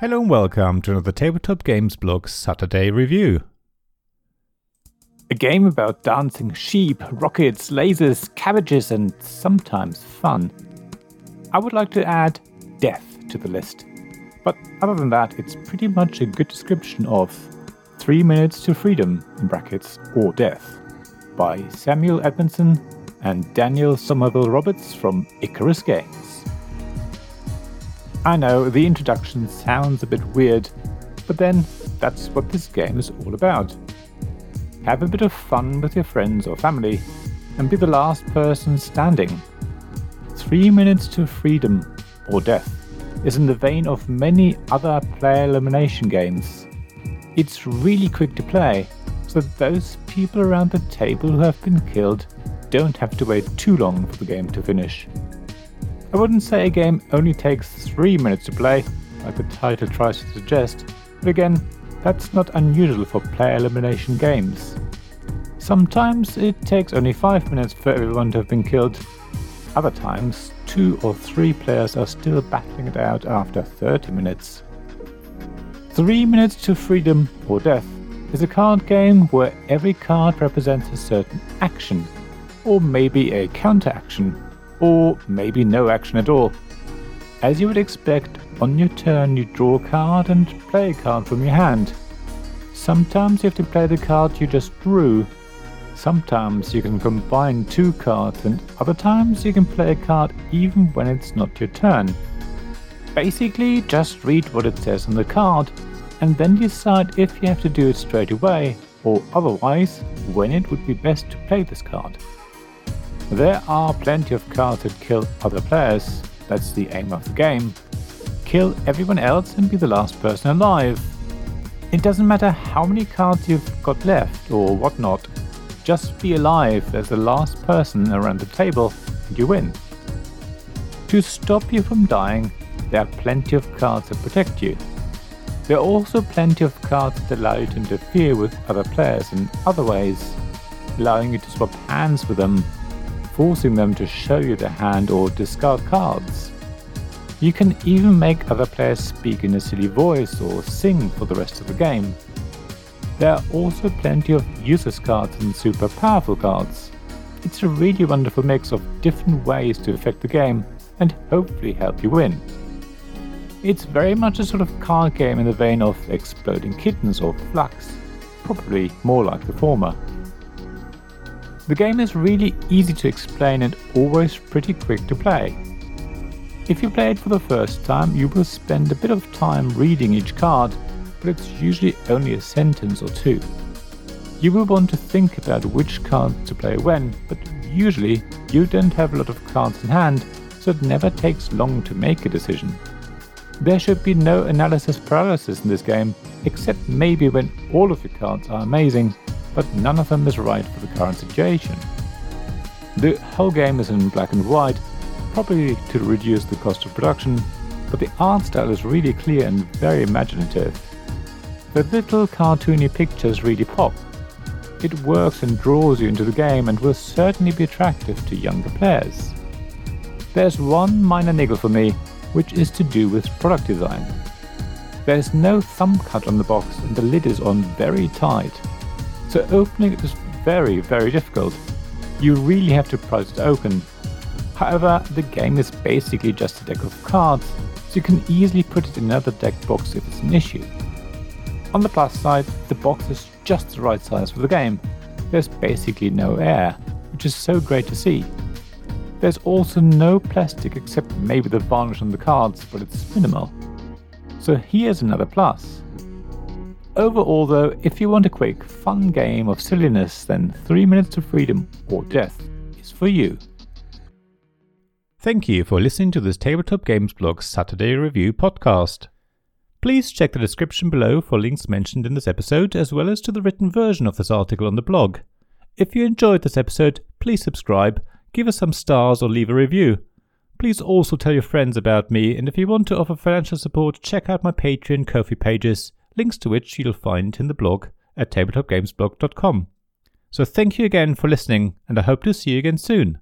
Hello and welcome to another Tabletop Games Blog Saturday review. A game about dancing sheep, rockets, lasers, cabbages, and sometimes fun. I would like to add death to the list. But other than that, it's pretty much a good description of Three Minutes to Freedom, in brackets, or Death, by Samuel Edmondson and Daniel Somerville Roberts from Icarus Games. I know the introduction sounds a bit weird, but then that's what this game is all about. Have a bit of fun with your friends or family, and be the last person standing. Three Minutes to Freedom or Death is in the vein of many other player elimination games. It's really quick to play, so that those people around the table who have been killed don't have to wait too long for the game to finish. I wouldn't say a game only takes 3 minutes to play, like the title tries to suggest, but again, that's not unusual for player elimination games. Sometimes it takes only 5 minutes for everyone to have been killed, other times, 2 or 3 players are still battling it out after 30 minutes. 3 Minutes to Freedom or Death is a card game where every card represents a certain action, or maybe a counter action or maybe no action at all. As you would expect, on your turn you draw a card and play a card from your hand. Sometimes you have to play the card you just drew. Sometimes you can combine two cards, and other times you can play a card even when it's not your turn. Basically, just read what it says on the card, and then decide if you have to do it straight away, or otherwise, when it would be best to play this card. There are plenty of cards that kill other players, that's the aim of the game. Kill everyone else and be the last person alive. It doesn't matter how many cards you've got left or whatnot, just be alive as the last person around the table and you win. To stop you from dying, there are plenty of cards that protect you. There are also plenty of cards that allow you to interfere with other players in other ways, allowing you to swap hands with them forcing them to show you the hand or discard cards. You can even make other players speak in a silly voice or sing for the rest of the game. There are also plenty of useless cards and super powerful cards. It's a really wonderful mix of different ways to affect the game and hopefully help you win. It's very much a sort of card game in the vein of Exploding Kittens or Fluxx, probably more like the former. The game is really easy to explain and always pretty quick to play. If you play it for the first time, you will spend a bit of time reading each card, but it's usually only a sentence or two. You will want to think about which card to play when, but usually you don't have a lot of cards in hand, so it never takes long to make a decision. There should be no analysis paralysis in this game, except maybe when all of your cards are amazing but none of them is right for the current situation. The whole game is in black and white, probably to reduce the cost of production, but the art style is really clear and very imaginative. The little cartoony pictures really pop. It works and draws you into the game and will certainly be attractive to younger players. There's one minor niggle for me, which is to do with product design. There's no thumb cut on the box and the lid is on very tight, so opening it is very, very difficult. You really have to prise it open. However, the game is basically just a deck of cards, so you can easily put it in another deck box if it's an issue. On the plus side, the box is just the right size for the game. There's basically no air, which is so great to see. There's also no plastic except maybe the varnish on the cards, but it's minimal. So here's another plus. Overall, though, if you want a quick, fun game of silliness, then 3 Minutes to Freedom or Death is for you. Thank you for listening to this Tabletop Games Blog Saturday Review podcast. Please check the description below for links mentioned in this episode, as well as to the written version of this article on the blog. If you enjoyed this episode, please subscribe, give us some stars, or leave a review. Please also tell your friends about me, and if you want to offer financial support, check out my Patreon Ko-fi pages links to which you'll find in the blog at tabletopgamesblog.com. So thank you again for listening, and I hope to see you again soon.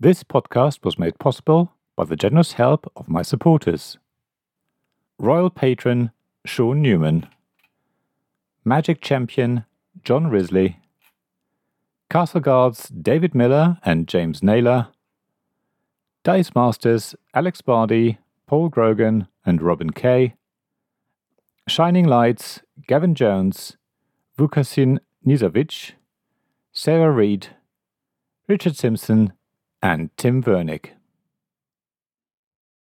This podcast was made possible by the generous help of my supporters. Royal Patron Sean Newman, Magic Champion John Risley, Castle Guards David Miller and James Naylor, Dice Masters Alex Bardi, Paul Grogan, and Robin Kay, Shining Lights Gavin Jones, Vukasin Nizovic, Sarah Reed, Richard Simpson, and Tim Vernick.